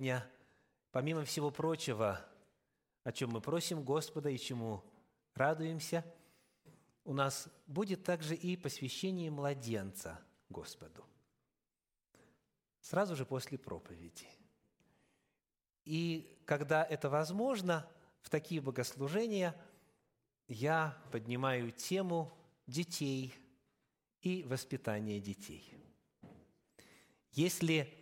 сегодня, помимо всего прочего, о чем мы просим Господа и чему радуемся, у нас будет также и посвящение младенца Господу. Сразу же после проповеди. И когда это возможно, в такие богослужения я поднимаю тему детей и воспитания детей – если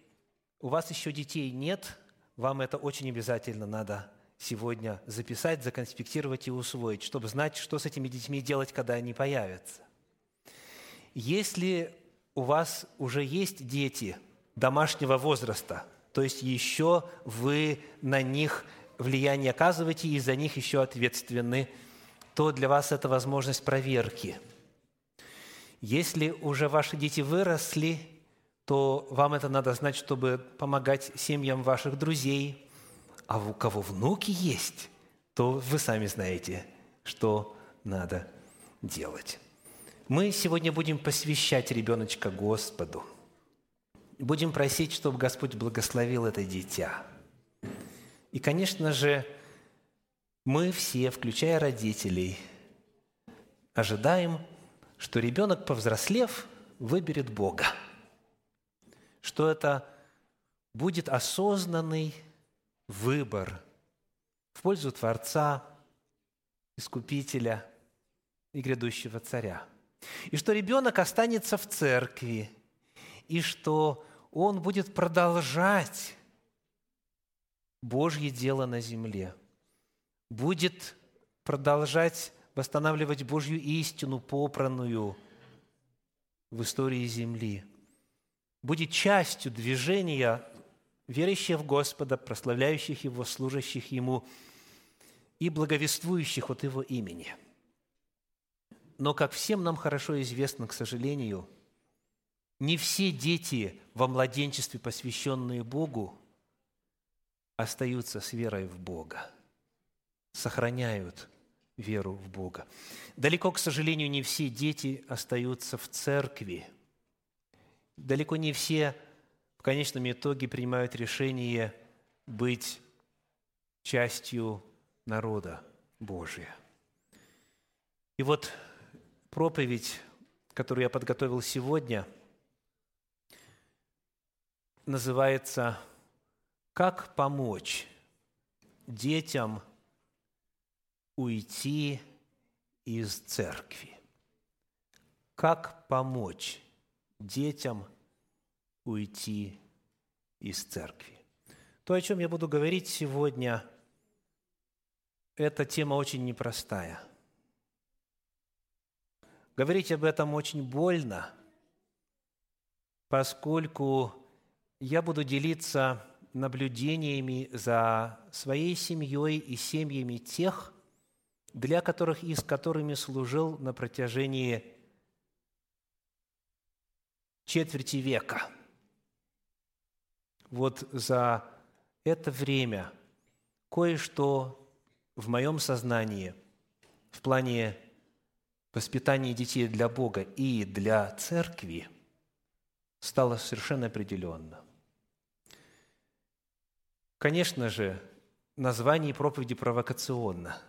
у вас еще детей нет, вам это очень обязательно надо сегодня записать, законспектировать и усвоить, чтобы знать, что с этими детьми делать, когда они появятся. Если у вас уже есть дети домашнего возраста, то есть еще вы на них влияние оказываете и за них еще ответственны, то для вас это возможность проверки. Если уже ваши дети выросли, то вам это надо знать, чтобы помогать семьям ваших друзей. А у кого внуки есть, то вы сами знаете, что надо делать. Мы сегодня будем посвящать ребеночка Господу. Будем просить, чтобы Господь благословил это дитя. И, конечно же, мы все, включая родителей, ожидаем, что ребенок, повзрослев, выберет Бога – что это будет осознанный выбор в пользу Творца, Искупителя и грядущего Царя. И что ребенок останется в церкви, и что он будет продолжать Божье дело на земле, будет продолжать восстанавливать Божью истину, попранную в истории земли – будет частью движения верующих в Господа, прославляющих Его, служащих Ему и благовествующих от Его имени. Но, как всем нам хорошо известно, к сожалению, не все дети во младенчестве, посвященные Богу, остаются с верой в Бога, сохраняют веру в Бога. Далеко, к сожалению, не все дети остаются в церкви – далеко не все в конечном итоге принимают решение быть частью народа Божия. И вот проповедь, которую я подготовил сегодня, называется «Как помочь детям уйти из церкви?» Как помочь детям уйти из церкви. То, о чем я буду говорить сегодня, эта тема очень непростая. Говорить об этом очень больно, поскольку я буду делиться наблюдениями за своей семьей и семьями тех, для которых и с которыми служил на протяжении четверти века. Вот за это время кое-что в моем сознании в плане воспитания детей для Бога и для церкви стало совершенно определенно. Конечно же, название проповеди провокационно.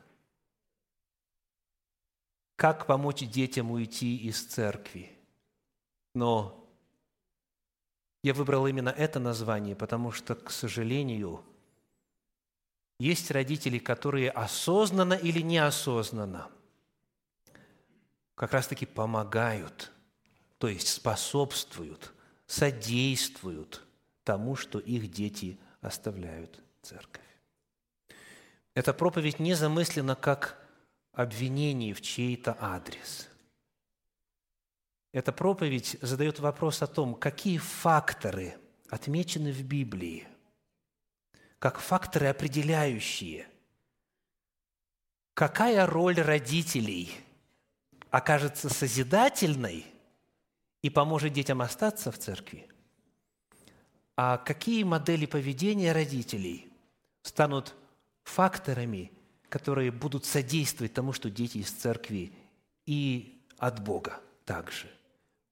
Как помочь детям уйти из церкви? Но я выбрал именно это название, потому что, к сожалению, есть родители, которые осознанно или неосознанно как раз-таки помогают, то есть способствуют, содействуют тому, что их дети оставляют церковь. Эта проповедь не замыслена как обвинение в чей-то адрес. Эта проповедь задает вопрос о том, какие факторы отмечены в Библии, как факторы определяющие, какая роль родителей окажется созидательной и поможет детям остаться в церкви, а какие модели поведения родителей станут факторами, которые будут содействовать тому, что дети из церкви и от Бога также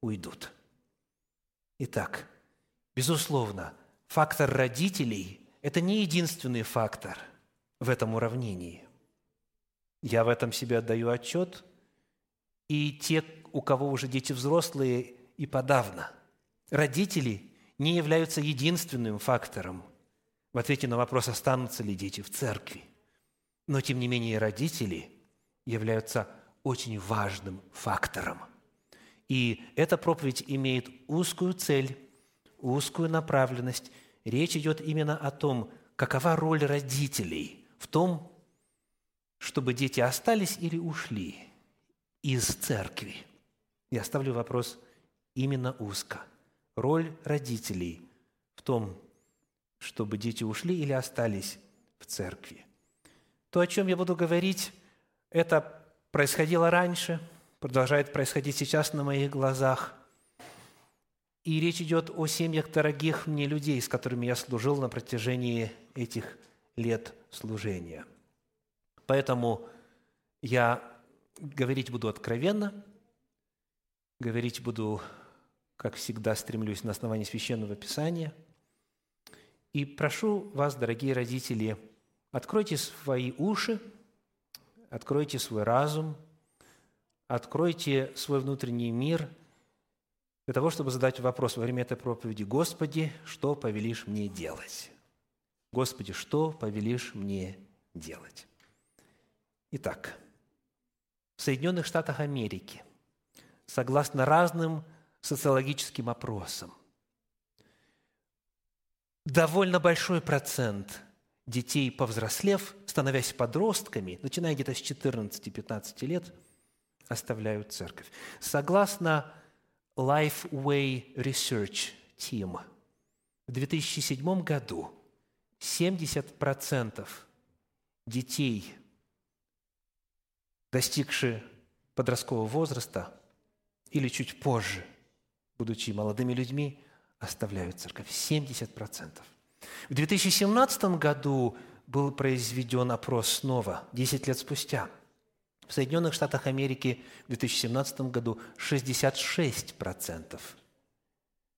уйдут. Итак, безусловно, фактор родителей – это не единственный фактор в этом уравнении. Я в этом себе отдаю отчет, и те, у кого уже дети взрослые, и подавно. Родители не являются единственным фактором в ответе на вопрос, останутся ли дети в церкви. Но, тем не менее, родители являются очень важным фактором. И эта проповедь имеет узкую цель, узкую направленность. Речь идет именно о том, какова роль родителей в том, чтобы дети остались или ушли из церкви. Я ставлю вопрос именно узко. Роль родителей в том, чтобы дети ушли или остались в церкви. То, о чем я буду говорить, это происходило раньше, продолжает происходить сейчас на моих глазах. И речь идет о семьях дорогих мне людей, с которыми я служил на протяжении этих лет служения. Поэтому я говорить буду откровенно, говорить буду, как всегда, стремлюсь на основании Священного Писания. И прошу вас, дорогие родители, откройте свои уши, откройте свой разум, откройте свой внутренний мир для того, чтобы задать вопрос во время этой проповеди, «Господи, что повелишь мне делать?» Господи, что повелишь мне делать? Итак, в Соединенных Штатах Америки, согласно разным социологическим опросам, довольно большой процент детей, повзрослев, становясь подростками, начиная где-то с 14-15 лет, оставляют церковь. Согласно Lifeway Research Team, в 2007 году 70% детей, достигшие подросткового возраста или чуть позже, будучи молодыми людьми, оставляют церковь. 70%. В 2017 году был произведен опрос снова, 10 лет спустя. В Соединенных Штатах Америки в 2017 году 66%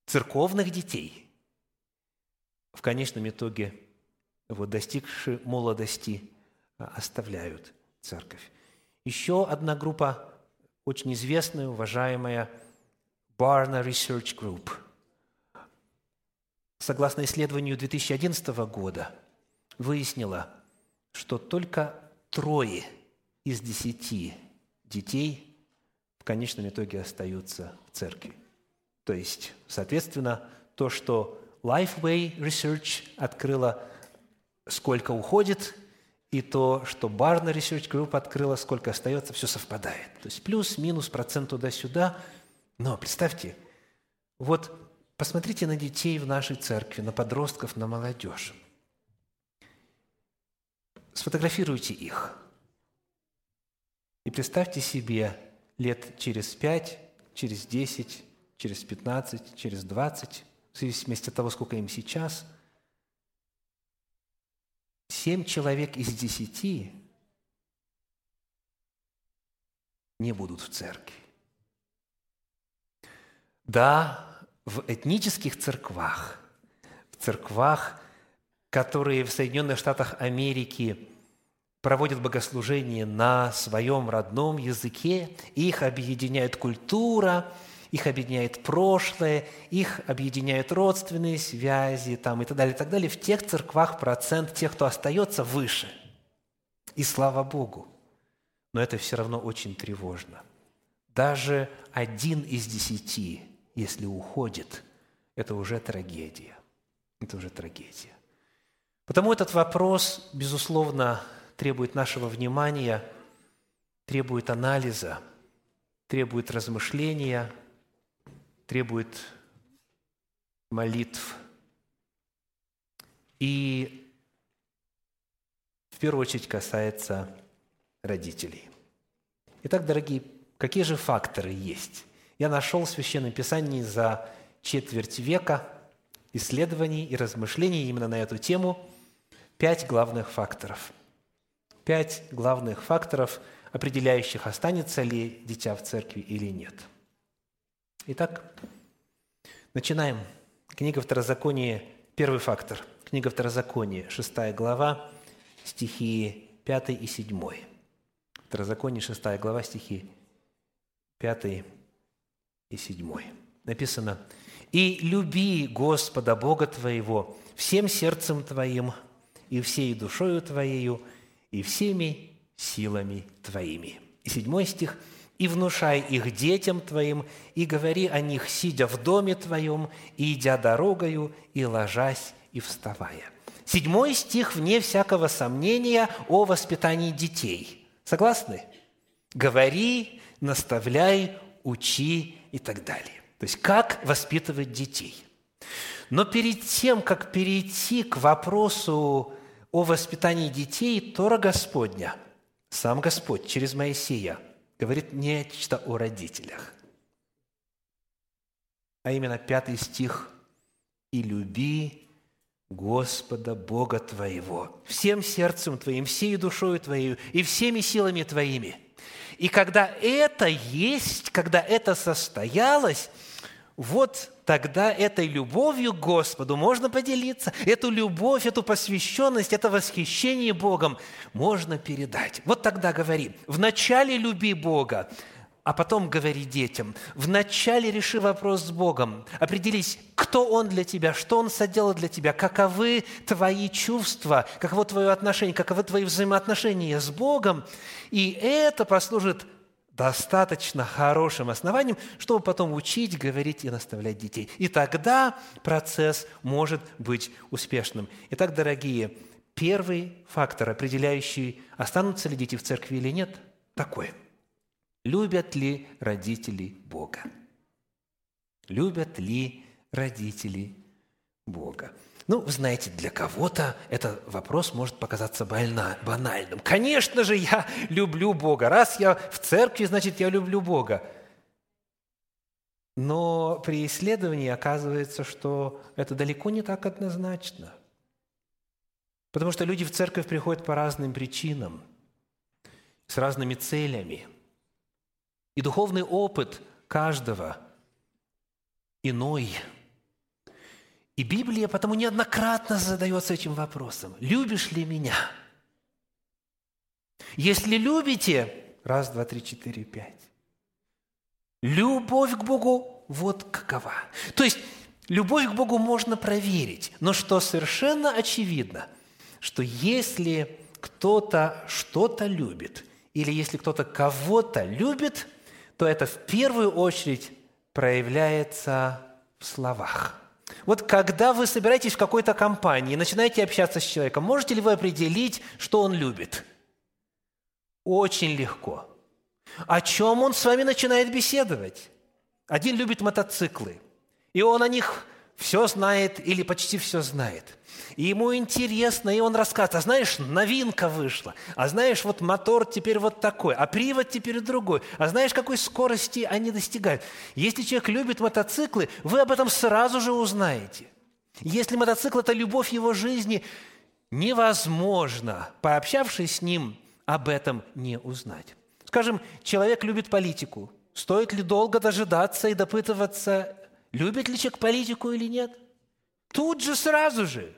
церковных детей в конечном итоге вот, достигшие молодости, а, оставляют церковь. Еще одна группа, очень известная, уважаемая, Barna Research Group. Согласно исследованию 2011 года, выяснила, что только трое из десяти детей в конечном итоге остаются в церкви. То есть, соответственно, то, что Lifeway Research открыла сколько уходит, и то, что Barna Research Group открыла, сколько остается, все совпадает. То есть плюс-минус процент туда-сюда. Но представьте, вот посмотрите на детей в нашей церкви, на подростков, на молодежь. Сфотографируйте их. И представьте себе лет через пять, через десять, через пятнадцать, через двадцать, в зависимости от того, сколько им сейчас – семь человек из десяти не будут в церкви. Да, в этнических церквах, в церквах, которые в Соединенных Штатах Америки проводят богослужение на своем родном языке, их объединяет культура – их объединяет прошлое, их объединяют родственные связи там, и так далее, и так далее. В тех церквах процент тех, кто остается, выше. И слава Богу. Но это все равно очень тревожно. Даже один из десяти, если уходит, это уже трагедия. Это уже трагедия. Потому этот вопрос, безусловно, требует нашего внимания, требует анализа, требует размышления – требует молитв. И в первую очередь касается родителей. Итак, дорогие, какие же факторы есть? Я нашел в Священном Писании за четверть века исследований и размышлений именно на эту тему пять главных факторов. Пять главных факторов, определяющих, останется ли дитя в церкви или нет – Итак, начинаем. Книга Второзакония, Первый фактор. Книга Второзакония, 6 глава, стихи 5 и 7. Второзаконие, 6 глава, стихи 5 и 7. Написано, «И люби Господа Бога твоего всем сердцем твоим, и всей душою твоею, и всеми силами твоими». И седьмой стих – и внушай их детям твоим, и говори о них, сидя в доме твоем, и идя дорогою, и ложась, и вставая». Седьмой стих, вне всякого сомнения, о воспитании детей. Согласны? Говори, наставляй, учи и так далее. То есть, как воспитывать детей. Но перед тем, как перейти к вопросу о воспитании детей, Тора Господня, сам Господь через Моисея – говорит нечто о родителях. А именно пятый стих «И люби Господа Бога твоего всем сердцем твоим, всей душою твоей и всеми силами твоими». И когда это есть, когда это состоялось, вот тогда этой любовью к Господу можно поделиться. Эту любовь, эту посвященность, это восхищение Богом можно передать. Вот тогда говори, вначале люби Бога, а потом говори детям. Вначале реши вопрос с Богом. Определись, кто Он для тебя, что Он соделал для тебя, каковы твои чувства, каково твое отношение, каковы твои взаимоотношения с Богом. И это послужит достаточно хорошим основанием, чтобы потом учить, говорить и наставлять детей. И тогда процесс может быть успешным. Итак, дорогие, первый фактор, определяющий, останутся ли дети в церкви или нет, такой. Любят ли родители Бога? Любят ли родители Бога? Ну, вы знаете, для кого-то этот вопрос может показаться больна, банальным. Конечно же, я люблю Бога. Раз я в церкви, значит, я люблю Бога. Но при исследовании оказывается, что это далеко не так однозначно. Потому что люди в церковь приходят по разным причинам, с разными целями. И духовный опыт каждого иной – и Библия потому неоднократно задается этим вопросом. Любишь ли меня? Если любите, раз, два, три, четыре, пять. Любовь к Богу вот какова. То есть, любовь к Богу можно проверить, но что совершенно очевидно, что если кто-то что-то любит, или если кто-то кого-то любит, то это в первую очередь проявляется в словах – вот когда вы собираетесь в какой-то компании и начинаете общаться с человеком, можете ли вы определить, что он любит? Очень легко. О чем он с вами начинает беседовать? Один любит мотоциклы, и он о них все знает или почти все знает. И ему интересно, и он рассказывает, а знаешь, новинка вышла, а знаешь, вот мотор теперь вот такой, а привод теперь другой, а знаешь, какой скорости они достигают. Если человек любит мотоциклы, вы об этом сразу же узнаете. Если мотоцикл – это любовь его жизни, невозможно, пообщавшись с ним, об этом не узнать. Скажем, человек любит политику. Стоит ли долго дожидаться и допытываться, любит ли человек политику или нет? Тут же сразу же.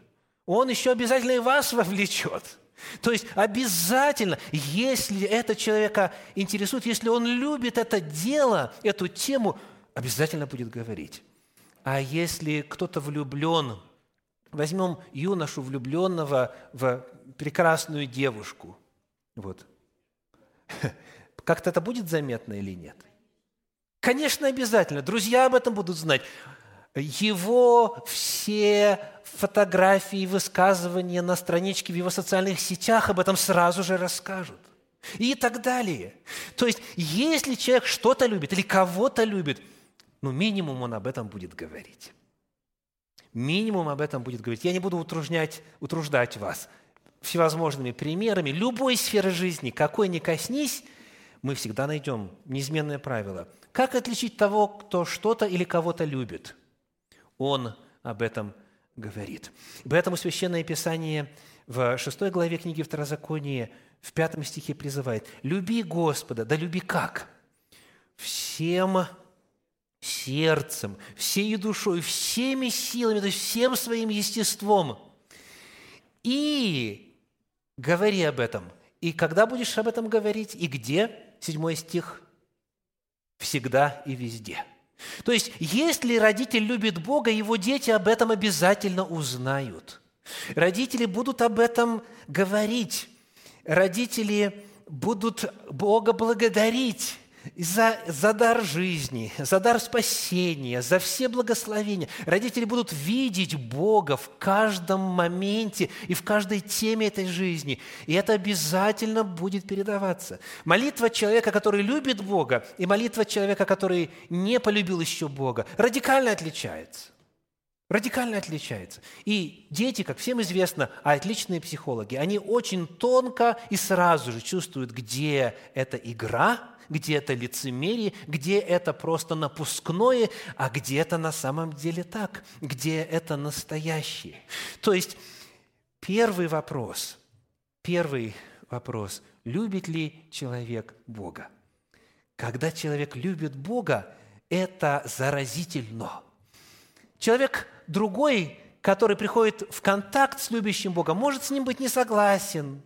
Он еще обязательно и вас вовлечет. То есть обязательно, если это человека интересует, если он любит это дело, эту тему, обязательно будет говорить. А если кто-то влюблен, возьмем юношу влюбленного в прекрасную девушку, вот, как-то это будет заметно или нет? Конечно, обязательно. Друзья об этом будут знать. Его все фотографии, высказывания на страничке в его социальных сетях об этом сразу же расскажут. И так далее. То есть, если человек что-то любит или кого-то любит, ну, минимум он об этом будет говорить. Минимум об этом будет говорить. Я не буду утруждать, утруждать вас всевозможными примерами. Любой сферы жизни, какой ни коснись, мы всегда найдем неизменное правило – как отличить того, кто что-то или кого-то любит? Он об этом говорит. Поэтому Священное Писание в 6 главе книги Второзакония в пятом стихе призывает «Люби Господа». Да люби как? Всем сердцем, всей душой, всеми силами, то есть всем своим естеством. И говори об этом. И когда будешь об этом говорить? И где? Седьмой стих. Всегда и везде. То есть, если родитель любит Бога, его дети об этом обязательно узнают. Родители будут об этом говорить. Родители будут Бога благодарить за, за дар жизни, за дар спасения, за все благословения. Родители будут видеть Бога в каждом моменте и в каждой теме этой жизни. И это обязательно будет передаваться. Молитва человека, который любит Бога, и молитва человека, который не полюбил еще Бога, радикально отличается. Радикально отличается. И дети, как всем известно, а отличные психологи, они очень тонко и сразу же чувствуют, где эта игра – где это лицемерие, где это просто напускное, а где это на самом деле так, где это настоящее. То есть первый вопрос, первый вопрос, любит ли человек Бога? Когда человек любит Бога, это заразительно. Человек другой, который приходит в контакт с любящим Богом, может с ним быть не согласен,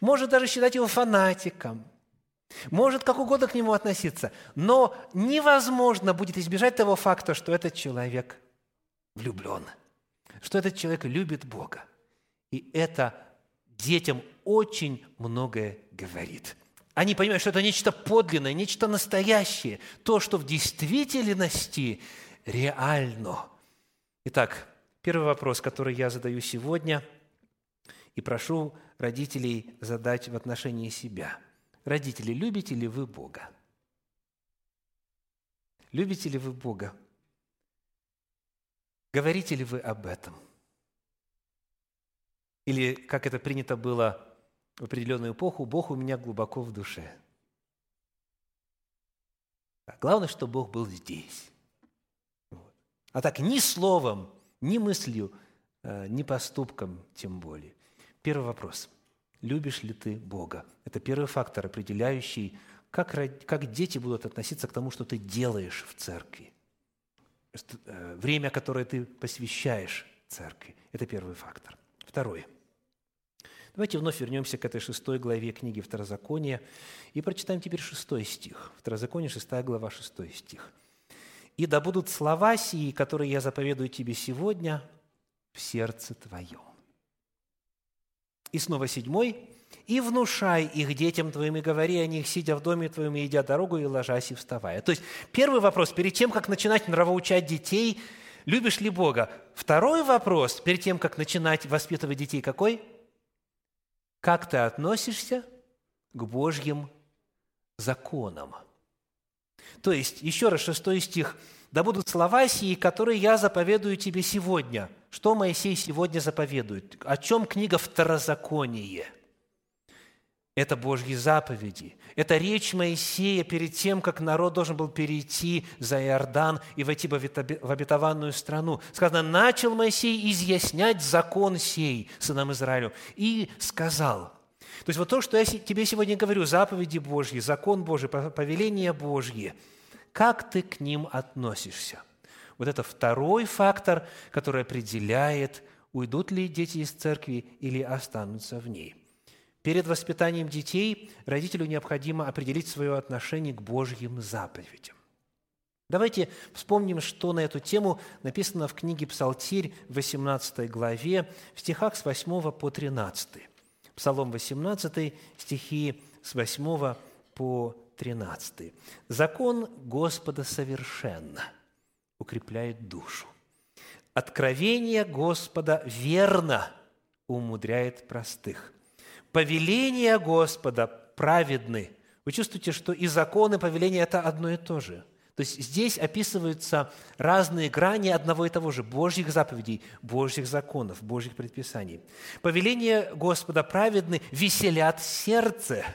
может даже считать его фанатиком – может как угодно к нему относиться, но невозможно будет избежать того факта, что этот человек влюблен, что этот человек любит Бога. И это детям очень многое говорит. Они понимают, что это нечто подлинное, нечто настоящее, то, что в действительности реально. Итак, первый вопрос, который я задаю сегодня, и прошу родителей задать в отношении себя – Родители, любите ли вы Бога? Любите ли вы Бога? Говорите ли вы об этом? Или, как это принято было в определенную эпоху, Бог у меня глубоко в душе. Главное, чтобы Бог был здесь. Вот. А так ни словом, ни мыслью, э, ни поступком тем более. Первый вопрос – любишь ли ты Бога. Это первый фактор, определяющий, как, как дети будут относиться к тому, что ты делаешь в церкви. Э, время, которое ты посвящаешь церкви. Это первый фактор. Второй. Давайте вновь вернемся к этой шестой главе книги Второзакония и прочитаем теперь шестой стих. Второзаконие, шестая глава, шестой стих. «И да будут слова сии, которые я заповедую тебе сегодня, в сердце твоем». И снова седьмой. «И внушай их детям твоим, и говори о них, сидя в доме твоем, и идя дорогу, и ложась, и вставая». То есть первый вопрос, перед тем, как начинать нравоучать детей, любишь ли Бога? Второй вопрос, перед тем, как начинать воспитывать детей, какой? Как ты относишься к Божьим законам? То есть, еще раз, шестой стих – да будут слова сии, которые я заповедую тебе сегодня. Что Моисей сегодня заповедует? О чем книга Второзаконие? Это Божьи заповеди. Это речь Моисея перед тем, как народ должен был перейти за Иордан и войти в обетованную страну. Сказано, начал Моисей изъяснять закон сей сынам Израилю и сказал. То есть вот то, что я тебе сегодня говорю, заповеди Божьи, закон Божий, повеление Божье – как ты к ним относишься? Вот это второй фактор, который определяет, уйдут ли дети из церкви или останутся в ней. Перед воспитанием детей родителю необходимо определить свое отношение к Божьим заповедям. Давайте вспомним, что на эту тему написано в книге «Псалтирь» в 18 главе, в стихах с 8 по 13. Псалом 18, стихи с 8 по 13. «Закон Господа совершенно укрепляет душу. Откровение Господа верно умудряет простых. Повеления Господа праведны». Вы чувствуете, что и законы, и повеления – это одно и то же. То есть здесь описываются разные грани одного и того же – Божьих заповедей, Божьих законов, Божьих предписаний. Повеления Господа праведны веселят сердце –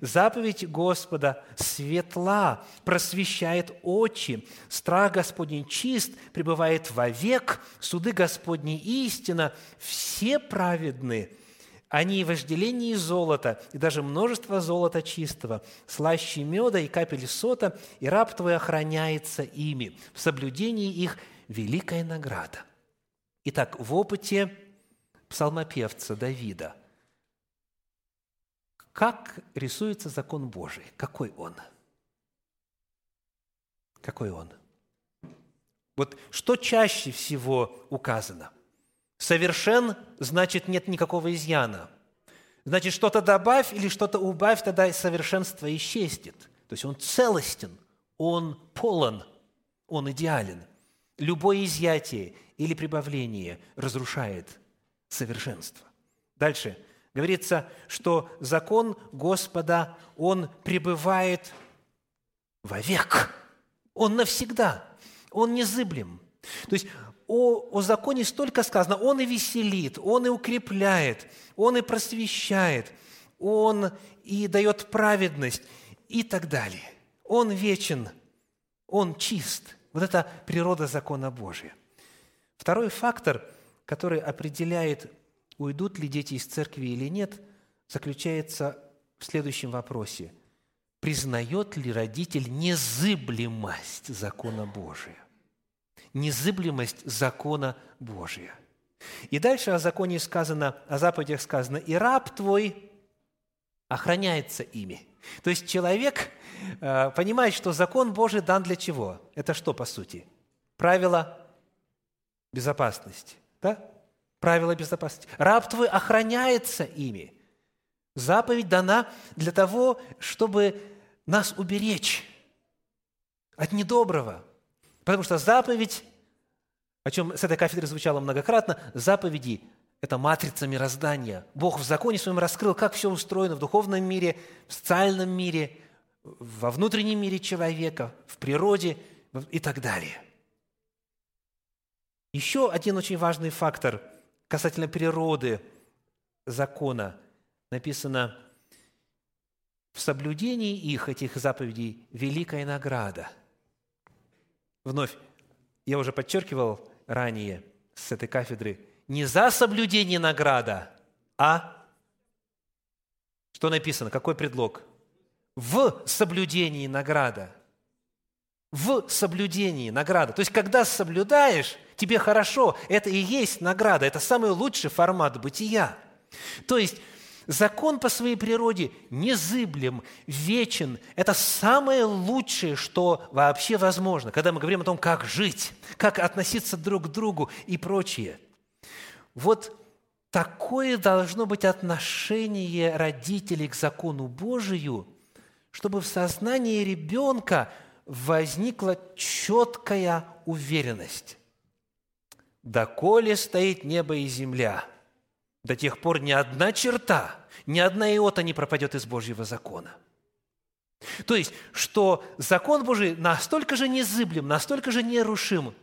Заповедь Господа светла, просвещает очи, страх Господний чист, пребывает вовек, суды Господни истина, все праведны, они вожделение золота, и даже множество золота чистого, слаще меда и капель сота, и раб твой охраняется ими. В соблюдении их великая награда. Итак, в опыте псалмопевца Давида, как рисуется закон Божий? Какой он? Какой он? Вот что чаще всего указано? Совершен, значит, нет никакого изъяна. Значит, что-то добавь или что-то убавь, тогда совершенство исчезнет. То есть он целостен, он полон, он идеален. Любое изъятие или прибавление разрушает совершенство. Дальше говорится, что закон Господа, он пребывает вовек. Он навсегда. Он незыблем. То есть о, о законе столько сказано. Он и веселит, он и укрепляет, он и просвещает, он и дает праведность и так далее. Он вечен, он чист. Вот это природа закона Божия. Второй фактор, который определяет, уйдут ли дети из церкви или нет, заключается в следующем вопросе. Признает ли родитель незыблемость закона Божия? Незыблемость закона Божия. И дальше о законе сказано, о заповедях сказано, «И раб твой охраняется ими». То есть человек э, понимает, что закон Божий дан для чего? Это что, по сути? Правило безопасности. Да? Правила безопасности. Раб твой охраняется ими. Заповедь дана для того, чтобы нас уберечь от недоброго. Потому что заповедь, о чем с этой кафедры звучало многократно, заповеди – это матрица мироздания. Бог в законе своем раскрыл, как все устроено в духовном мире, в социальном мире, во внутреннем мире человека, в природе и так далее – еще один очень важный фактор касательно природы закона написано в соблюдении их, этих заповедей, великая награда. Вновь, я уже подчеркивал ранее с этой кафедры, не за соблюдение награда, а что написано, какой предлог? В соблюдении награда. В соблюдении награда. То есть, когда соблюдаешь, тебе хорошо, это и есть награда, это самый лучший формат бытия. То есть закон по своей природе незыблем, вечен. Это самое лучшее, что вообще возможно, когда мы говорим о том, как жить, как относиться друг к другу и прочее. Вот такое должно быть отношение родителей к закону Божию, чтобы в сознании ребенка возникла четкая уверенность доколе стоит небо и земля, до тех пор ни одна черта, ни одна иота не пропадет из Божьего закона. То есть, что закон Божий настолько же незыблем, настолько же нерушим,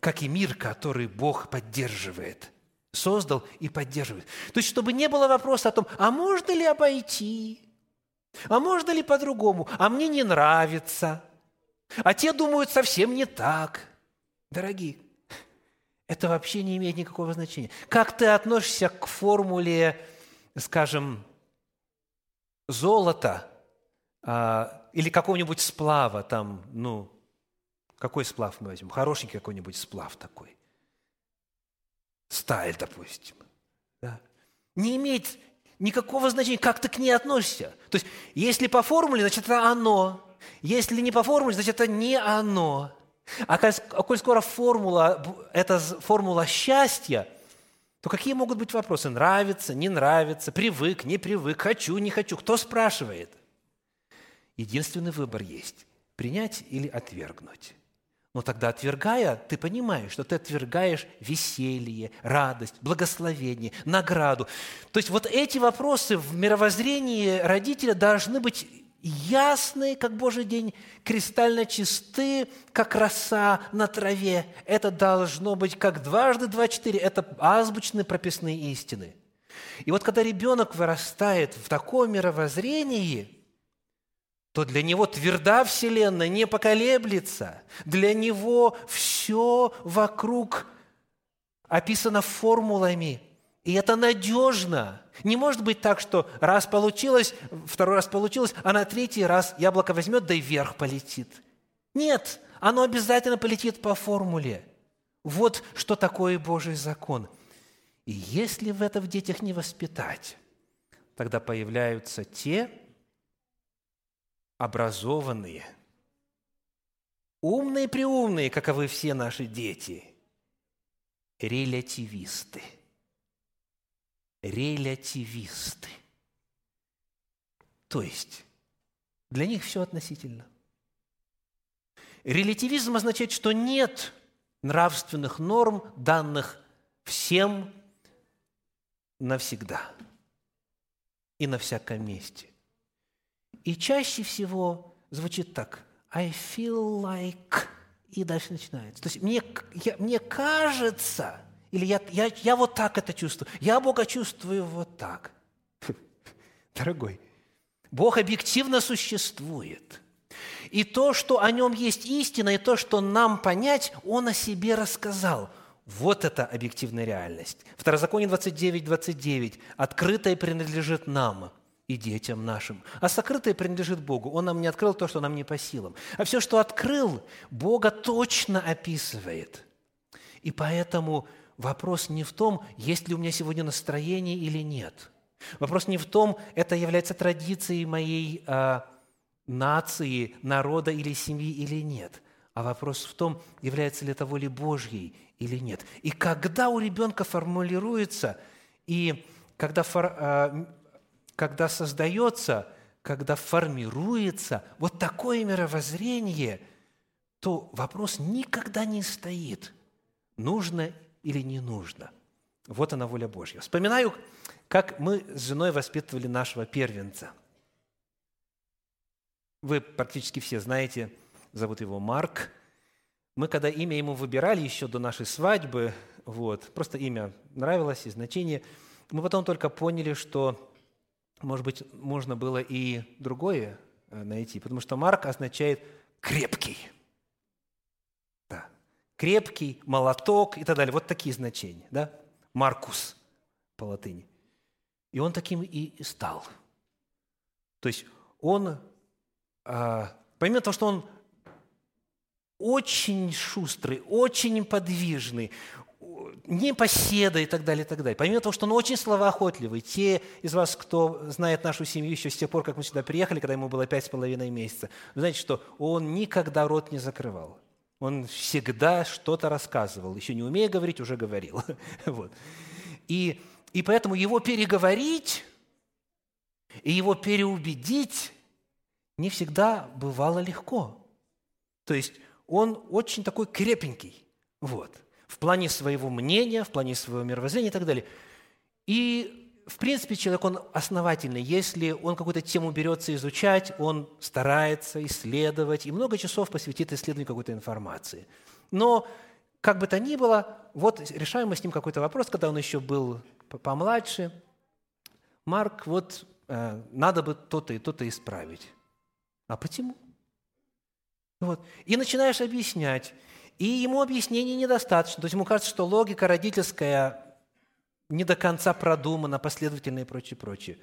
как и мир, который Бог поддерживает, создал и поддерживает. То есть, чтобы не было вопроса о том, а можно ли обойти, а можно ли по-другому, а мне не нравится, а те думают совсем не так. Дорогие, это вообще не имеет никакого значения. Как ты относишься к формуле, скажем, золота а, или какого-нибудь сплава, там, ну, какой сплав мы возьмем? Хороший какой-нибудь сплав такой. Сталь, допустим. Да? Не имеет никакого значения, как ты к ней относишься. То есть, если по формуле, значит, это оно. Если не по формуле, значит, это не оно. А, а коль скоро формула, это формула счастья, то какие могут быть вопросы? Нравится, не нравится, привык, не привык, хочу, не хочу. Кто спрашивает? Единственный выбор есть – принять или отвергнуть. Но тогда, отвергая, ты понимаешь, что ты отвергаешь веселье, радость, благословение, награду. То есть вот эти вопросы в мировоззрении родителя должны быть ясные, как Божий день, кристально чисты, как роса на траве. Это должно быть как дважды два четыре. Это азбучные прописные истины. И вот когда ребенок вырастает в таком мировоззрении, то для него тверда Вселенная, не поколеблется. Для него все вокруг описано формулами И это надежно. Не может быть так, что раз получилось, второй раз получилось, а на третий раз яблоко возьмет, да и вверх полетит. Нет, оно обязательно полетит по формуле. Вот что такое Божий закон. И если в это в детях не воспитать, тогда появляются те образованные, умные-преумные, каковы все наши дети, релятивисты. Релятивисты. То есть, для них все относительно. Релятивизм означает, что нет нравственных норм, данных всем навсегда и на всяком месте. И чаще всего звучит так «I feel like…» и дальше начинается. То есть мне, я, мне кажется, или я, я, я вот так это чувствую, я Бога чувствую вот так. Дорогой, Бог объективно существует. И то, что о нем есть истина, и то, что нам понять, Он о себе рассказал. Вот это объективная реальность. Второзаконие 29, 29. «Открытое принадлежит нам и детям нашим, а сокрытое принадлежит Богу. Он нам не открыл то, что нам не по силам. А все, что открыл, Бога точно описывает. И поэтому вопрос не в том, есть ли у меня сегодня настроение или нет. Вопрос не в том, это является традицией моей э, нации, народа или семьи или нет. А вопрос в том, является ли это волей Божьей или нет. И когда у ребенка формулируется, и когда, фор, э, когда создается, когда формируется вот такое мировоззрение, то вопрос никогда не стоит, нужно или не нужно. Вот она воля Божья. Вспоминаю, как мы с женой воспитывали нашего первенца. Вы практически все знаете, зовут его Марк. Мы, когда имя ему выбирали еще до нашей свадьбы, вот, просто имя нравилось и значение, мы потом только поняли, что, может быть, можно было и другое э, найти, потому что Марк означает «крепкий». Крепкий, молоток и так далее. Вот такие значения. Да? Маркус по латыни. И он таким и стал. То есть он, а, помимо того, что он очень шустрый, очень подвижный, непоседа и так далее, и так далее. Помимо того, что он очень словоохотливый, те из вас, кто знает нашу семью еще с тех пор, как мы сюда приехали, когда ему было пять с половиной месяца, вы знаете, что он никогда рот не закрывал. Он всегда что-то рассказывал. Еще не умея говорить, уже говорил. Вот. И, и поэтому его переговорить и его переубедить не всегда бывало легко. То есть он очень такой крепенький, вот, в плане своего мнения, в плане своего мировоззрения и так далее. И, в принципе, человек, он основательный. Если он какую-то тему берется изучать, он старается исследовать и много часов посвятит исследованию какой-то информации. Но, как бы то ни было, вот решаем мы с ним какой-то вопрос, когда он еще был помладше. Марк, вот э, надо бы то-то и то-то исправить. А почему? Вот. И начинаешь объяснять. И ему объяснений недостаточно. То есть ему кажется, что логика родительская не до конца продумана, последовательная и прочее, прочее.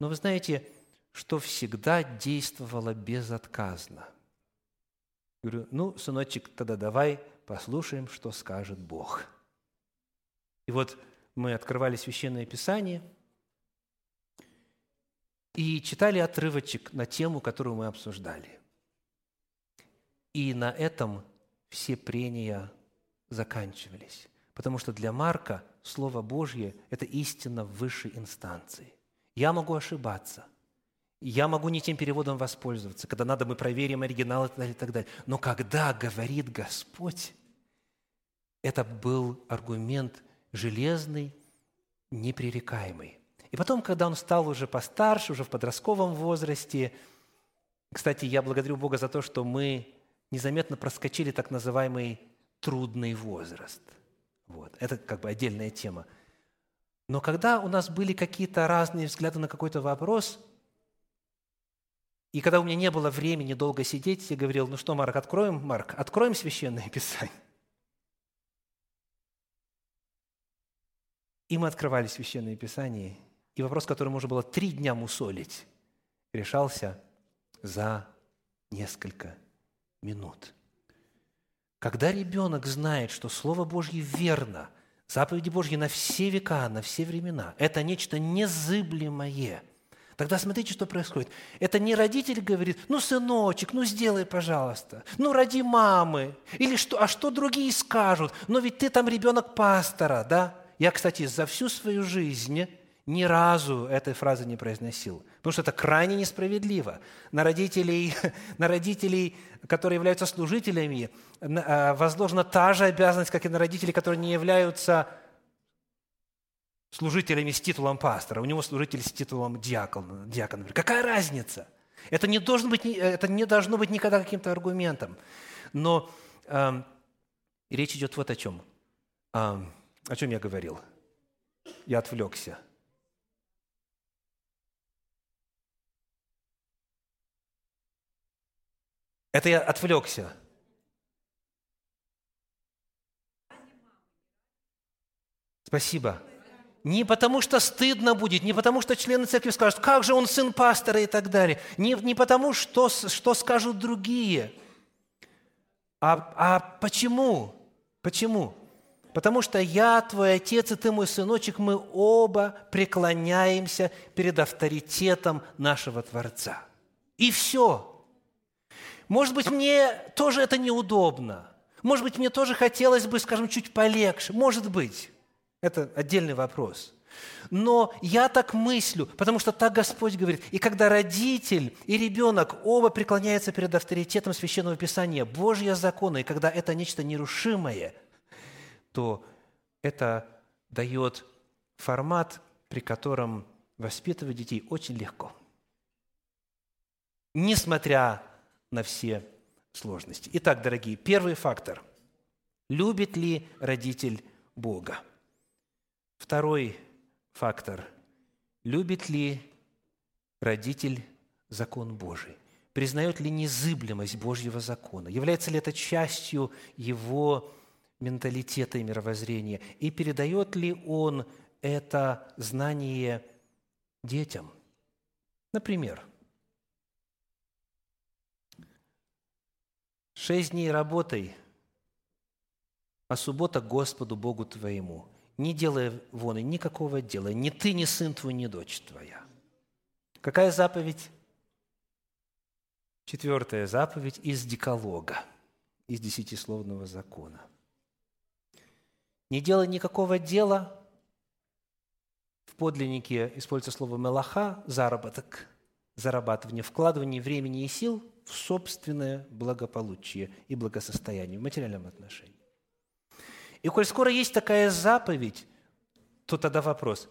Но вы знаете, что всегда действовало безотказно. говорю, ну, сыночек, тогда давай послушаем, что скажет Бог. И вот мы открывали Священное Писание и читали отрывочек на тему, которую мы обсуждали – и на этом все прения заканчивались. Потому что для Марка Слово Божье – это истина высшей инстанции. Я могу ошибаться. Я могу не тем переводом воспользоваться. Когда надо, мы проверим оригинал и так далее. И так далее. Но когда говорит Господь, это был аргумент железный, непререкаемый. И потом, когда он стал уже постарше, уже в подростковом возрасте, кстати, я благодарю Бога за то, что мы незаметно проскочили так называемый трудный возраст. Вот. Это как бы отдельная тема. Но когда у нас были какие-то разные взгляды на какой-то вопрос, и когда у меня не было времени долго сидеть, я говорил, ну что, Марк, откроем, Марк, откроем Священное Писание. И мы открывали Священное Писание, и вопрос, который можно было три дня мусолить, решался за несколько минут. Когда ребенок знает, что Слово Божье верно, заповеди Божьи на все века, на все времена, это нечто незыблемое – Тогда смотрите, что происходит. Это не родитель говорит, ну, сыночек, ну, сделай, пожалуйста, ну, ради мамы, или что, а что другие скажут? Но ведь ты там ребенок пастора, да? Я, кстати, за всю свою жизнь ни разу этой фразы не произносил, потому что это крайне несправедливо. На родителей, на родителей которые являются служителями, а, возложена та же обязанность, как и на родителей, которые не являются служителями с титулом пастора, у него служитель с титулом диакона. диакона. Какая разница? Это не, должен быть, это не должно быть никогда каким-то аргументом. Но э, речь идет вот о чем. Э, о чем я говорил? Я отвлекся. Это я отвлекся. Спасибо. Не потому что стыдно будет, не потому что члены церкви скажут, как же он сын пастора и так далее. Не, не потому, что, что скажут другие. А, а почему? Почему? Потому что я твой отец, и ты мой сыночек, мы оба преклоняемся перед авторитетом нашего Творца. И все. Может быть, мне тоже это неудобно. Может быть, мне тоже хотелось бы, скажем, чуть полегче. Может быть. Это отдельный вопрос. Но я так мыслю, потому что так Господь говорит. И когда родитель и ребенок оба преклоняются перед авторитетом Священного Писания, Божья закона, и когда это нечто нерушимое, то это дает формат, при котором воспитывать детей очень легко. Несмотря на все сложности. Итак, дорогие, первый фактор. Любит ли родитель Бога? Второй фактор. Любит ли родитель закон Божий? Признает ли незыблемость Божьего закона? Является ли это частью его менталитета и мировоззрения? И передает ли он это знание детям? Например, шесть дней работай, а суббота Господу Богу твоему – не делая вон и никакого дела, ни ты, ни сын твой, ни дочь твоя. Какая заповедь? Четвертая заповедь из Деколога, из Десятисловного закона. Не делай никакого дела. В подлиннике используется слово «мелаха» – заработок, зарабатывание, вкладывание времени и сил в собственное благополучие и благосостояние в материальном отношении. И коль скоро есть такая заповедь, то тогда вопрос,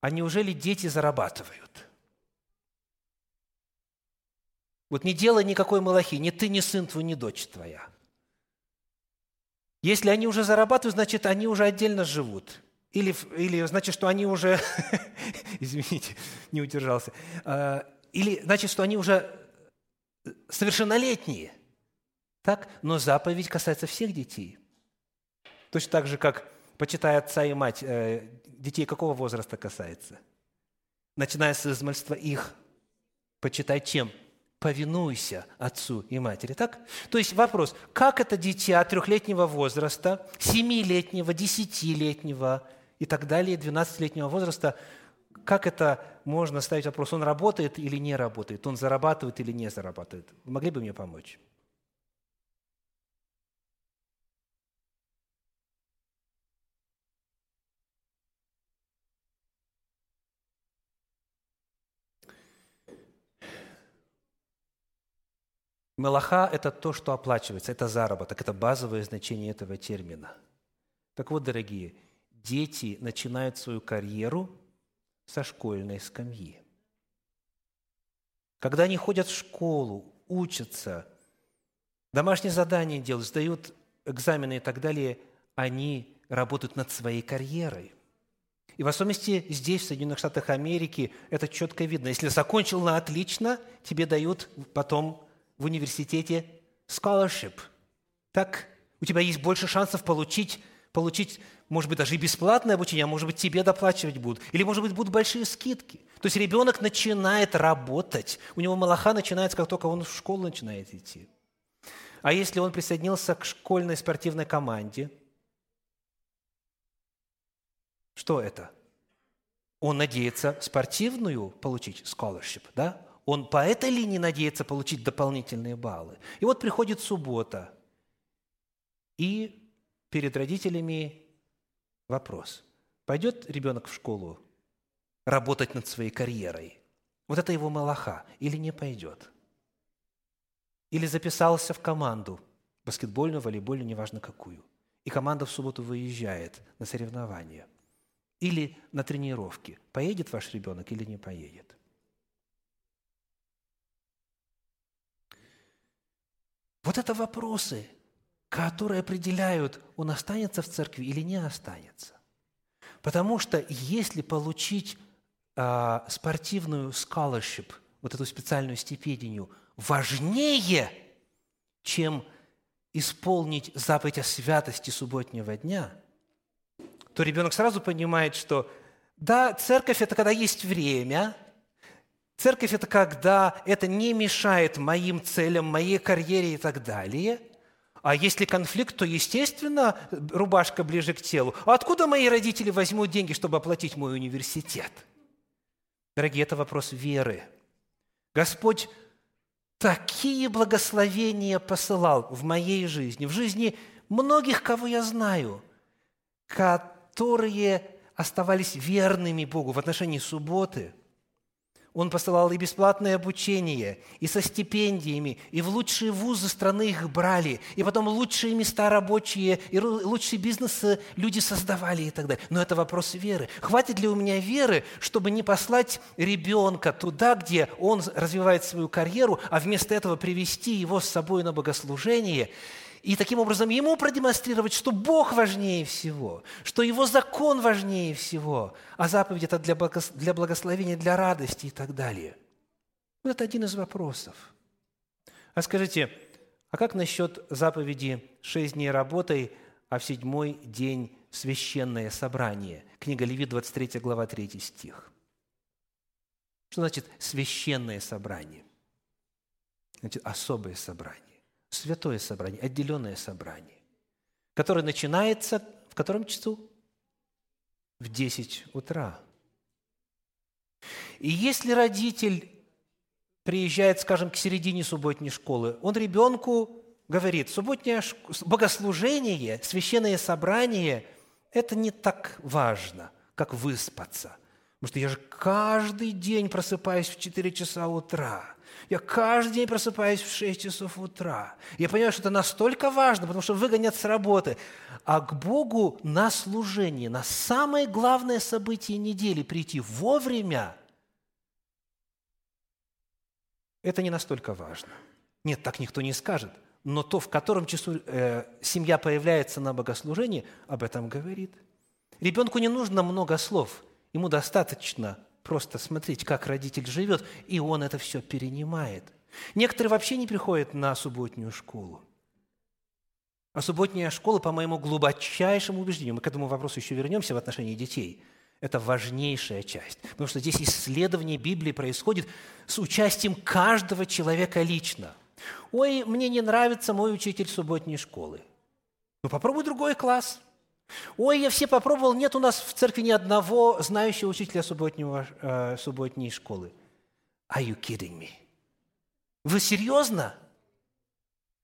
а неужели дети зарабатывают? Вот не делай никакой малахи, ни ты, ни сын твой, ни дочь твоя. Если они уже зарабатывают, значит, они уже отдельно живут. Или, или значит, что они уже... Извините, не удержался. А, или значит, что они уже совершеннолетние. Так? Но заповедь касается всех детей – Точно так же, как почитай отца и мать, э, детей какого возраста касается? Начиная с измальства их, почитай чем? Повинуйся отцу и матери. Так? То есть вопрос, как это дитя трехлетнего возраста, семилетнего, десятилетнего и так далее, двенадцатилетнего возраста, как это можно ставить вопрос, он работает или не работает, он зарабатывает или не зарабатывает? Вы могли бы мне помочь? Мелаха – это то, что оплачивается, это заработок, это базовое значение этого термина. Так вот, дорогие, дети начинают свою карьеру со школьной скамьи. Когда они ходят в школу, учатся, домашние задания делают, сдают экзамены и так далее, они работают над своей карьерой. И в особенности здесь, в Соединенных Штатах Америки, это четко видно. Если закончил на отлично, тебе дают потом в университете scholarship. Так у тебя есть больше шансов получить, получить, может быть, даже и бесплатное обучение, а может быть, тебе доплачивать будут. Или, может быть, будут большие скидки. То есть ребенок начинает работать. У него малаха начинается, как только он в школу начинает идти. А если он присоединился к школьной спортивной команде, что это? Он надеется спортивную получить scholarship, да? Он по этой линии надеется получить дополнительные баллы. И вот приходит суббота, и перед родителями вопрос. Пойдет ребенок в школу работать над своей карьерой? Вот это его малаха. Или не пойдет? Или записался в команду, баскетбольную, волейбольную, неважно какую. И команда в субботу выезжает на соревнования. Или на тренировки. Поедет ваш ребенок или не поедет? Вот это вопросы, которые определяют, он останется в церкви или не останется. Потому что если получить э, спортивную scholarship, вот эту специальную стипендию, важнее, чем исполнить заповедь о святости субботнего дня, то ребенок сразу понимает, что да, церковь – это когда есть время, церковь – это когда это не мешает моим целям, моей карьере и так далее – а если конфликт, то, естественно, рубашка ближе к телу. А откуда мои родители возьмут деньги, чтобы оплатить мой университет? Дорогие, это вопрос веры. Господь такие благословения посылал в моей жизни, в жизни многих, кого я знаю, которые оставались верными Богу в отношении субботы – он посылал и бесплатное обучение, и со стипендиями, и в лучшие вузы страны их брали, и потом лучшие места рабочие, и лучшие бизнесы люди создавали и так далее. Но это вопрос веры. Хватит ли у меня веры, чтобы не послать ребенка туда, где он развивает свою карьеру, а вместо этого привести его с собой на богослужение – и таким образом ему продемонстрировать, что Бог важнее всего, что Его закон важнее всего, а заповедь – это для, благос... для благословения, для радости и так далее. Вот это один из вопросов. А скажите, а как насчет заповеди «шесть дней работай, а в седьмой день священное собрание»? Книга Левит, 23 глава, 3 стих. Что значит священное собрание? Значит, особое собрание святое собрание, отделенное собрание, которое начинается в котором часу? В 10 утра. И если родитель приезжает, скажем, к середине субботней школы, он ребенку говорит, субботнее богослужение, священное собрание – это не так важно, как выспаться. Потому что я же каждый день просыпаюсь в 4 часа утра – я каждый день просыпаюсь в 6 часов утра. Я понимаю, что это настолько важно, потому что выгонят с работы. А к Богу на служение, на самое главное событие недели прийти вовремя, это не настолько важно. Нет, так никто не скажет. Но то, в котором часу э, семья появляется на богослужении, об этом говорит. Ребенку не нужно много слов. Ему достаточно просто смотреть, как родитель живет, и он это все перенимает. Некоторые вообще не приходят на субботнюю школу. А субботняя школа, по моему глубочайшему убеждению, мы к этому вопросу еще вернемся в отношении детей, это важнейшая часть. Потому что здесь исследование Библии происходит с участием каждого человека лично. Ой, мне не нравится мой учитель субботней школы. Ну, попробуй другой класс – Ой, я все попробовал, нет у нас в церкви ни одного знающего учителя субботнего, э, субботней школы. Are you kidding me? Вы серьезно?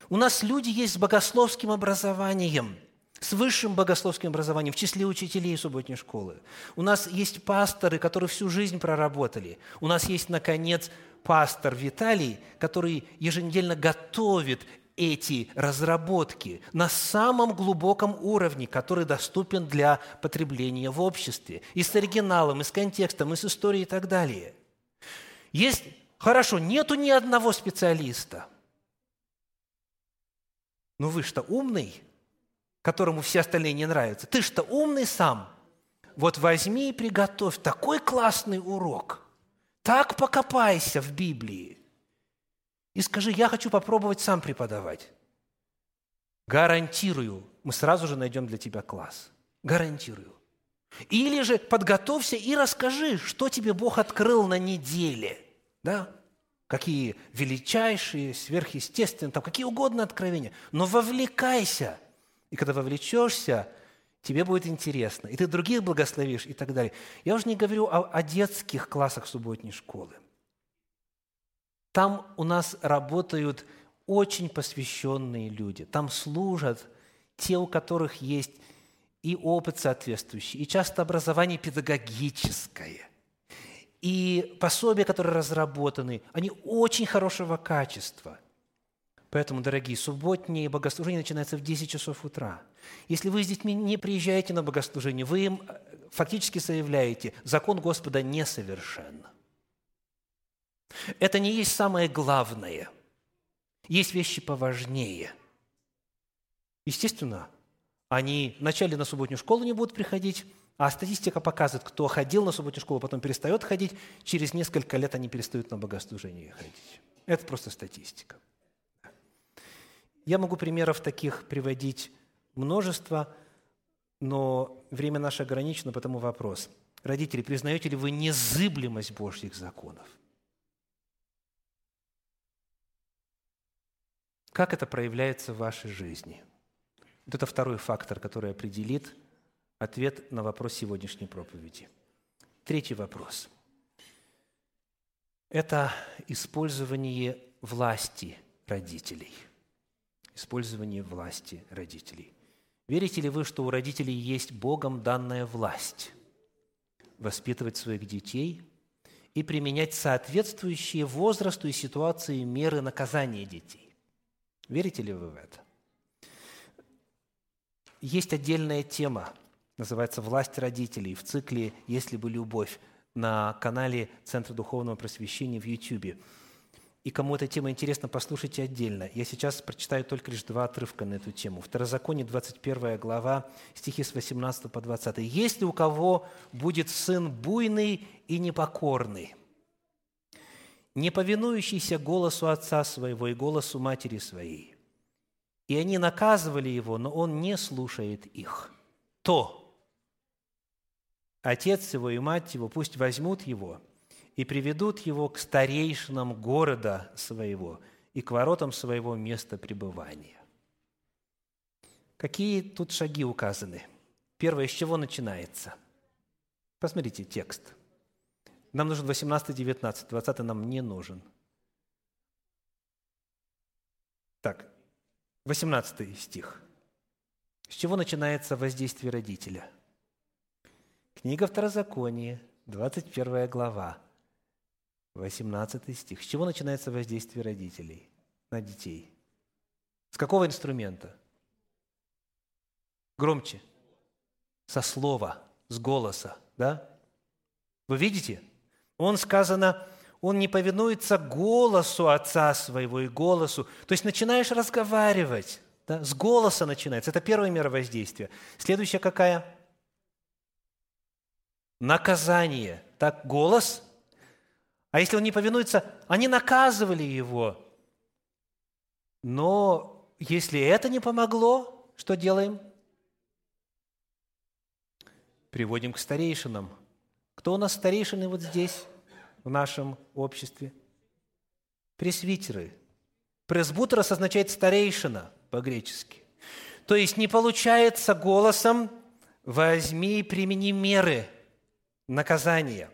У нас люди есть с богословским образованием, с высшим богословским образованием, в числе учителей субботней школы. У нас есть пасторы, которые всю жизнь проработали. У нас есть, наконец, пастор Виталий, который еженедельно готовит эти разработки на самом глубоком уровне, который доступен для потребления в обществе. И с оригиналом, и с контекстом, и с историей и так далее. Есть, хорошо, нету ни одного специалиста. Но вы что, умный, которому все остальные не нравятся? Ты что, умный сам? Вот возьми и приготовь такой классный урок. Так покопайся в Библии – и скажи, я хочу попробовать сам преподавать. Гарантирую, мы сразу же найдем для тебя класс. Гарантирую. Или же подготовься и расскажи, что тебе Бог открыл на неделе. Да? Какие величайшие, сверхъестественные, там какие угодно откровения. Но вовлекайся. И когда вовлечешься, тебе будет интересно. И ты других благословишь и так далее. Я уже не говорю о, о детских классах субботней школы. Там у нас работают очень посвященные люди. Там служат те, у которых есть и опыт соответствующий, и часто образование педагогическое, и пособия, которые разработаны, они очень хорошего качества. Поэтому, дорогие, субботние богослужения начинаются в 10 часов утра. Если вы с детьми не приезжаете на богослужение, вы им э, фактически заявляете, закон Господа несовершен. Это не есть самое главное. Есть вещи поважнее. Естественно, они вначале на субботнюю школу не будут приходить, а статистика показывает, кто ходил на субботнюю школу, потом перестает ходить, через несколько лет они перестают на богослужение ходить. Это просто статистика. Я могу примеров таких приводить множество, но время наше ограничено, потому вопрос. Родители, признаете ли вы незыблемость Божьих законов? Как это проявляется в вашей жизни? Вот это второй фактор, который определит ответ на вопрос сегодняшней проповеди. Третий вопрос. Это использование власти родителей. Использование власти родителей. Верите ли вы, что у родителей есть Богом данная власть воспитывать своих детей и применять соответствующие возрасту и ситуации меры наказания детей? Верите ли вы в это? Есть отдельная тема, называется «Власть родителей» в цикле «Если бы любовь» на канале Центра Духовного Просвещения в YouTube. И кому эта тема интересна, послушайте отдельно. Я сейчас прочитаю только лишь два отрывка на эту тему. Второзаконие, 21 глава, стихи с 18 по 20. «Если у кого будет сын буйный и непокорный, не повинующийся голосу отца своего и голосу матери своей. И они наказывали его, но он не слушает их. То отец его и мать его пусть возьмут его и приведут его к старейшинам города своего и к воротам своего места пребывания. Какие тут шаги указаны? Первое, с чего начинается? Посмотрите текст – нам нужен 18, 19, 20 нам не нужен. Так, 18 стих. С чего начинается воздействие родителя? Книга Второзакония, 21 глава, 18 стих. С чего начинается воздействие родителей на детей? С какого инструмента? Громче. Со слова, с голоса, да? Вы видите? Он, сказано, он не повинуется голосу отца своего и голосу. То есть начинаешь разговаривать, да, с голоса начинается. Это первая мера воздействия. Следующая какая? Наказание. Так, голос. А если он не повинуется, они наказывали его. Но если это не помогло, что делаем? Приводим к старейшинам – кто у нас старейшины вот здесь, в нашем обществе? Пресвитеры. Пресбутерос означает старейшина по-гречески. То есть не получается голосом «возьми и примени меры наказания».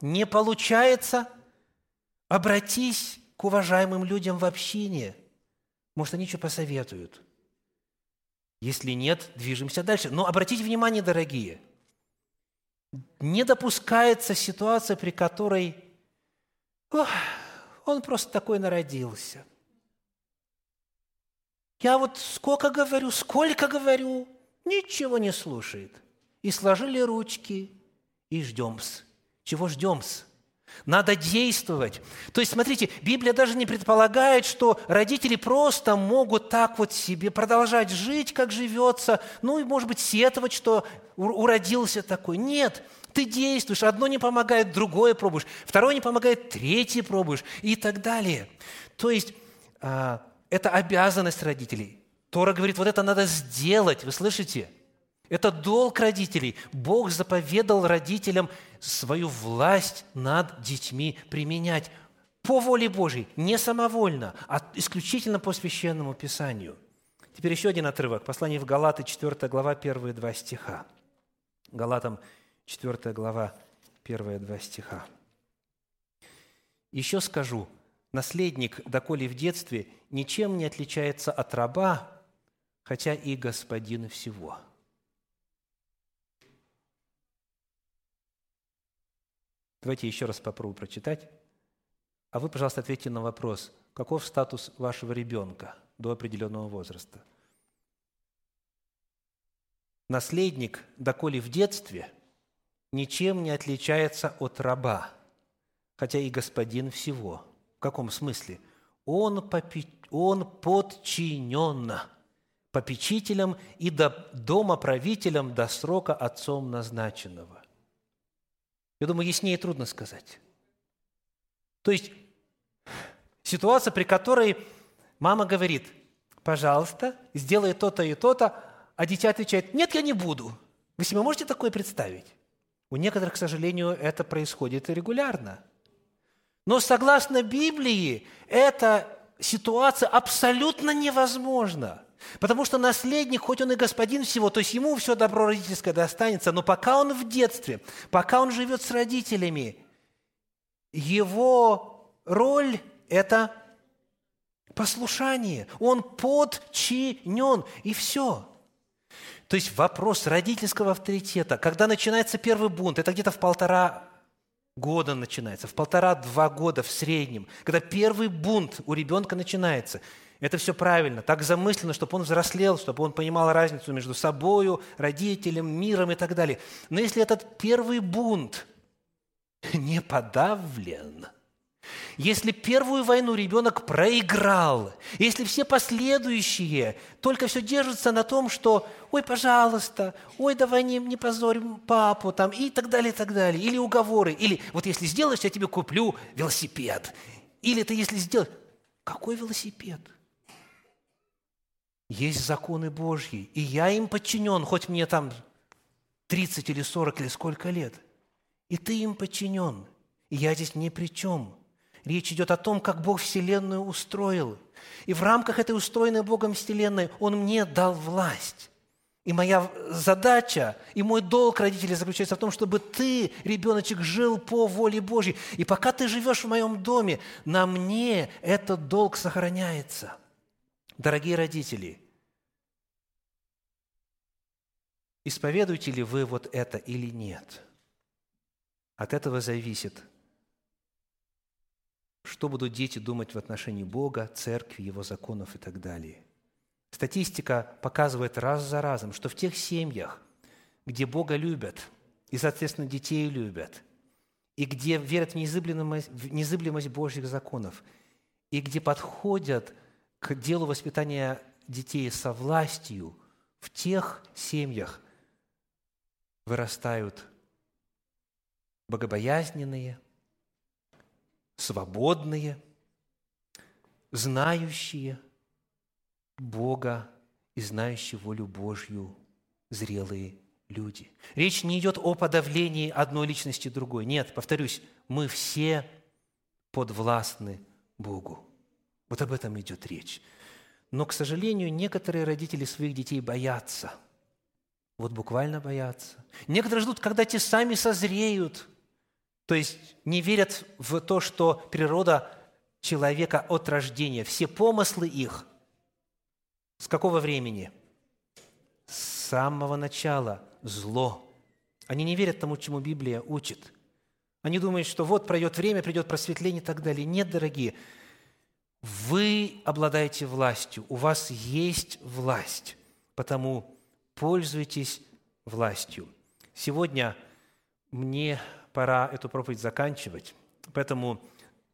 Не получается – обратись к уважаемым людям в общине. Может, они что посоветуют. Если нет, движемся дальше. Но обратите внимание, дорогие – не допускается ситуация, при которой Ох, он просто такой народился. Я вот сколько говорю, сколько говорю, ничего не слушает. И сложили ручки, и ждем-с. Чего ждем-с? Надо действовать. То есть, смотрите, Библия даже не предполагает, что родители просто могут так вот себе продолжать жить, как живется, ну и, может быть, сетовать, что уродился такой. Нет, ты действуешь, одно не помогает, другое пробуешь, второе не помогает, третье пробуешь и так далее. То есть, а, это обязанность родителей. Тора говорит, вот это надо сделать, вы слышите? Это долг родителей. Бог заповедал родителям свою власть над детьми применять по воле Божьей, не самовольно, а исключительно по Священному Писанию. Теперь еще один отрывок. Послание в Галаты, 4 глава, первые два стиха. Галатам, 4 глава, первые два стиха. «Еще скажу, наследник, доколе в детстве, ничем не отличается от раба, хотя и господин всего». Давайте еще раз попробую прочитать. А вы, пожалуйста, ответьте на вопрос, каков статус вашего ребенка до определенного возраста? Наследник, доколе в детстве, ничем не отличается от раба, хотя и господин всего. В каком смысле? Он, попи... он подчинен попечителям и до дома правителям до срока отцом назначенного. Я думаю, яснее трудно сказать. То есть ситуация, при которой мама говорит, пожалуйста, сделай то-то и то-то, а дитя отвечает, нет, я не буду. Вы себе можете такое представить? У некоторых, к сожалению, это происходит регулярно. Но согласно Библии, эта ситуация абсолютно невозможна. Потому что наследник, хоть он и господин всего, то есть ему все добро родительское достанется, но пока он в детстве, пока он живет с родителями, его роль – это послушание. Он подчинен, и все. То есть вопрос родительского авторитета, когда начинается первый бунт, это где-то в полтора года начинается, в полтора-два года в среднем, когда первый бунт у ребенка начинается – это все правильно, так замыслено, чтобы он взрослел, чтобы он понимал разницу между собою, родителем, миром и так далее. Но если этот первый бунт не подавлен, если первую войну ребенок проиграл, если все последующие только все держатся на том, что «Ой, пожалуйста», «Ой, давай не, не позорим папу», там, и так далее, и так далее, или уговоры, или «Вот если сделаешь, я тебе куплю велосипед», или ты если сделаешь… Какой велосипед? Есть законы Божьи, и я им подчинен, хоть мне там 30 или 40 или сколько лет. И ты им подчинен. И я здесь ни при чем. Речь идет о том, как Бог Вселенную устроил. И в рамках этой устроенной Богом Вселенной Он мне дал власть. И моя задача, и мой долг родителей заключается в том, чтобы ты, ребеночек, жил по воле Божьей. И пока ты живешь в моем доме, на мне этот долг сохраняется. Дорогие родители, исповедуете ли вы вот это или нет? От этого зависит, что будут дети думать в отношении Бога, церкви, Его законов и так далее. Статистика показывает раз за разом, что в тех семьях, где Бога любят и, соответственно, детей любят, и где верят в незыблемость, в незыблемость Божьих законов, и где подходят к делу воспитания детей со властью, в тех семьях вырастают богобоязненные, свободные, знающие Бога и знающие волю Божью зрелые люди. Речь не идет о подавлении одной личности другой. Нет, повторюсь, мы все подвластны Богу. Вот об этом идет речь. Но, к сожалению, некоторые родители своих детей боятся. Вот буквально боятся. Некоторые ждут, когда те сами созреют. То есть не верят в то, что природа человека от рождения, все помыслы их с какого времени? С самого начала зло. Они не верят тому, чему Библия учит. Они думают, что вот пройдет время, придет просветление и так далее. Нет, дорогие, вы обладаете властью, у вас есть власть, потому пользуйтесь властью. Сегодня мне пора эту проповедь заканчивать, поэтому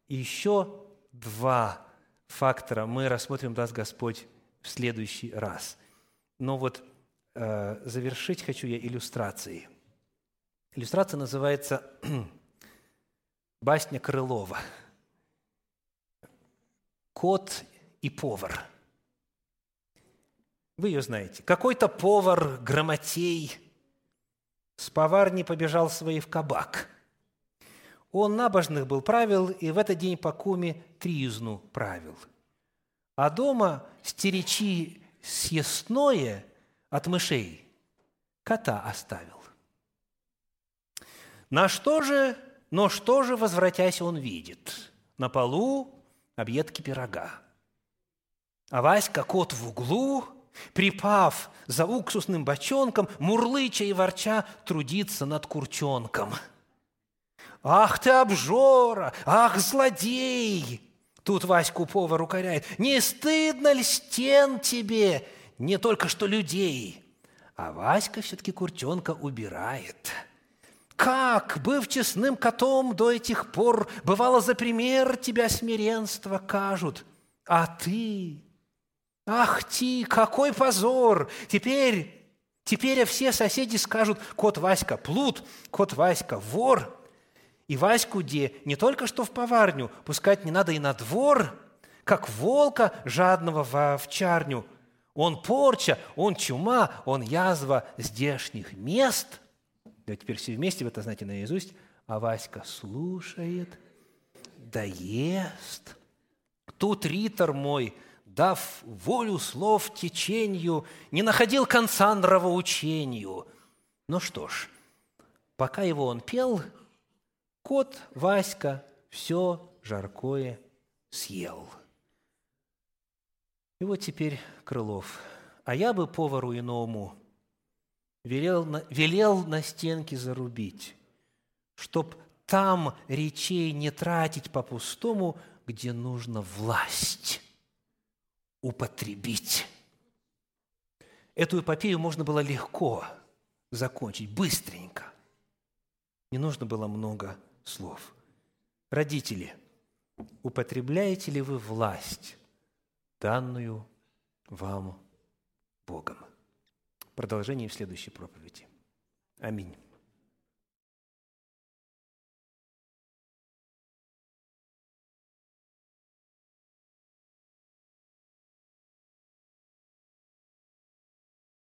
еще два фактора мы рассмотрим, даст Господь, в следующий раз. Но вот э, завершить хочу я иллюстрацией. Иллюстрация называется «Басня Крылова» кот и повар. Вы ее знаете. Какой-то повар, грамотей, с поварни побежал своей в кабак. Он набожных был правил, и в этот день по куме тризну правил. А дома стеречи съестное от мышей кота оставил. На что же, но что же, возвратясь, он видит? На полу объедки пирога. А Васька, кот в углу, припав за уксусным бочонком, мурлыча и ворча, трудится над курчонком. «Ах ты обжора! Ах, злодей!» Тут Ваську повар укоряет. «Не стыдно ли стен тебе, не только что людей?» А Васька все-таки курчонка убирает. Как, быв честным котом до этих пор, бывало за пример тебя смиренство кажут, а ты, ах ты, какой позор! Теперь, теперь все соседи скажут, кот Васька плут, кот Васька вор, и Ваську де не только что в поварню, пускать не надо и на двор, как волка жадного в овчарню – он порча, он чума, он язва здешних мест. Вот теперь все вместе вы это знаете наизусть. А Васька слушает, да ест. Тут ритор мой, дав волю слов течению, не находил конца нравоучению. Ну что ж, пока его он пел, кот Васька все жаркое съел. И вот теперь Крылов. А я бы повару иному велел, велел на стенке зарубить, чтоб там речей не тратить по-пустому, где нужно власть употребить. Эту эпопею можно было легко закончить, быстренько. Не нужно было много слов. Родители, употребляете ли вы власть данную вам Богом. Продолжение в следующей проповеди. Аминь.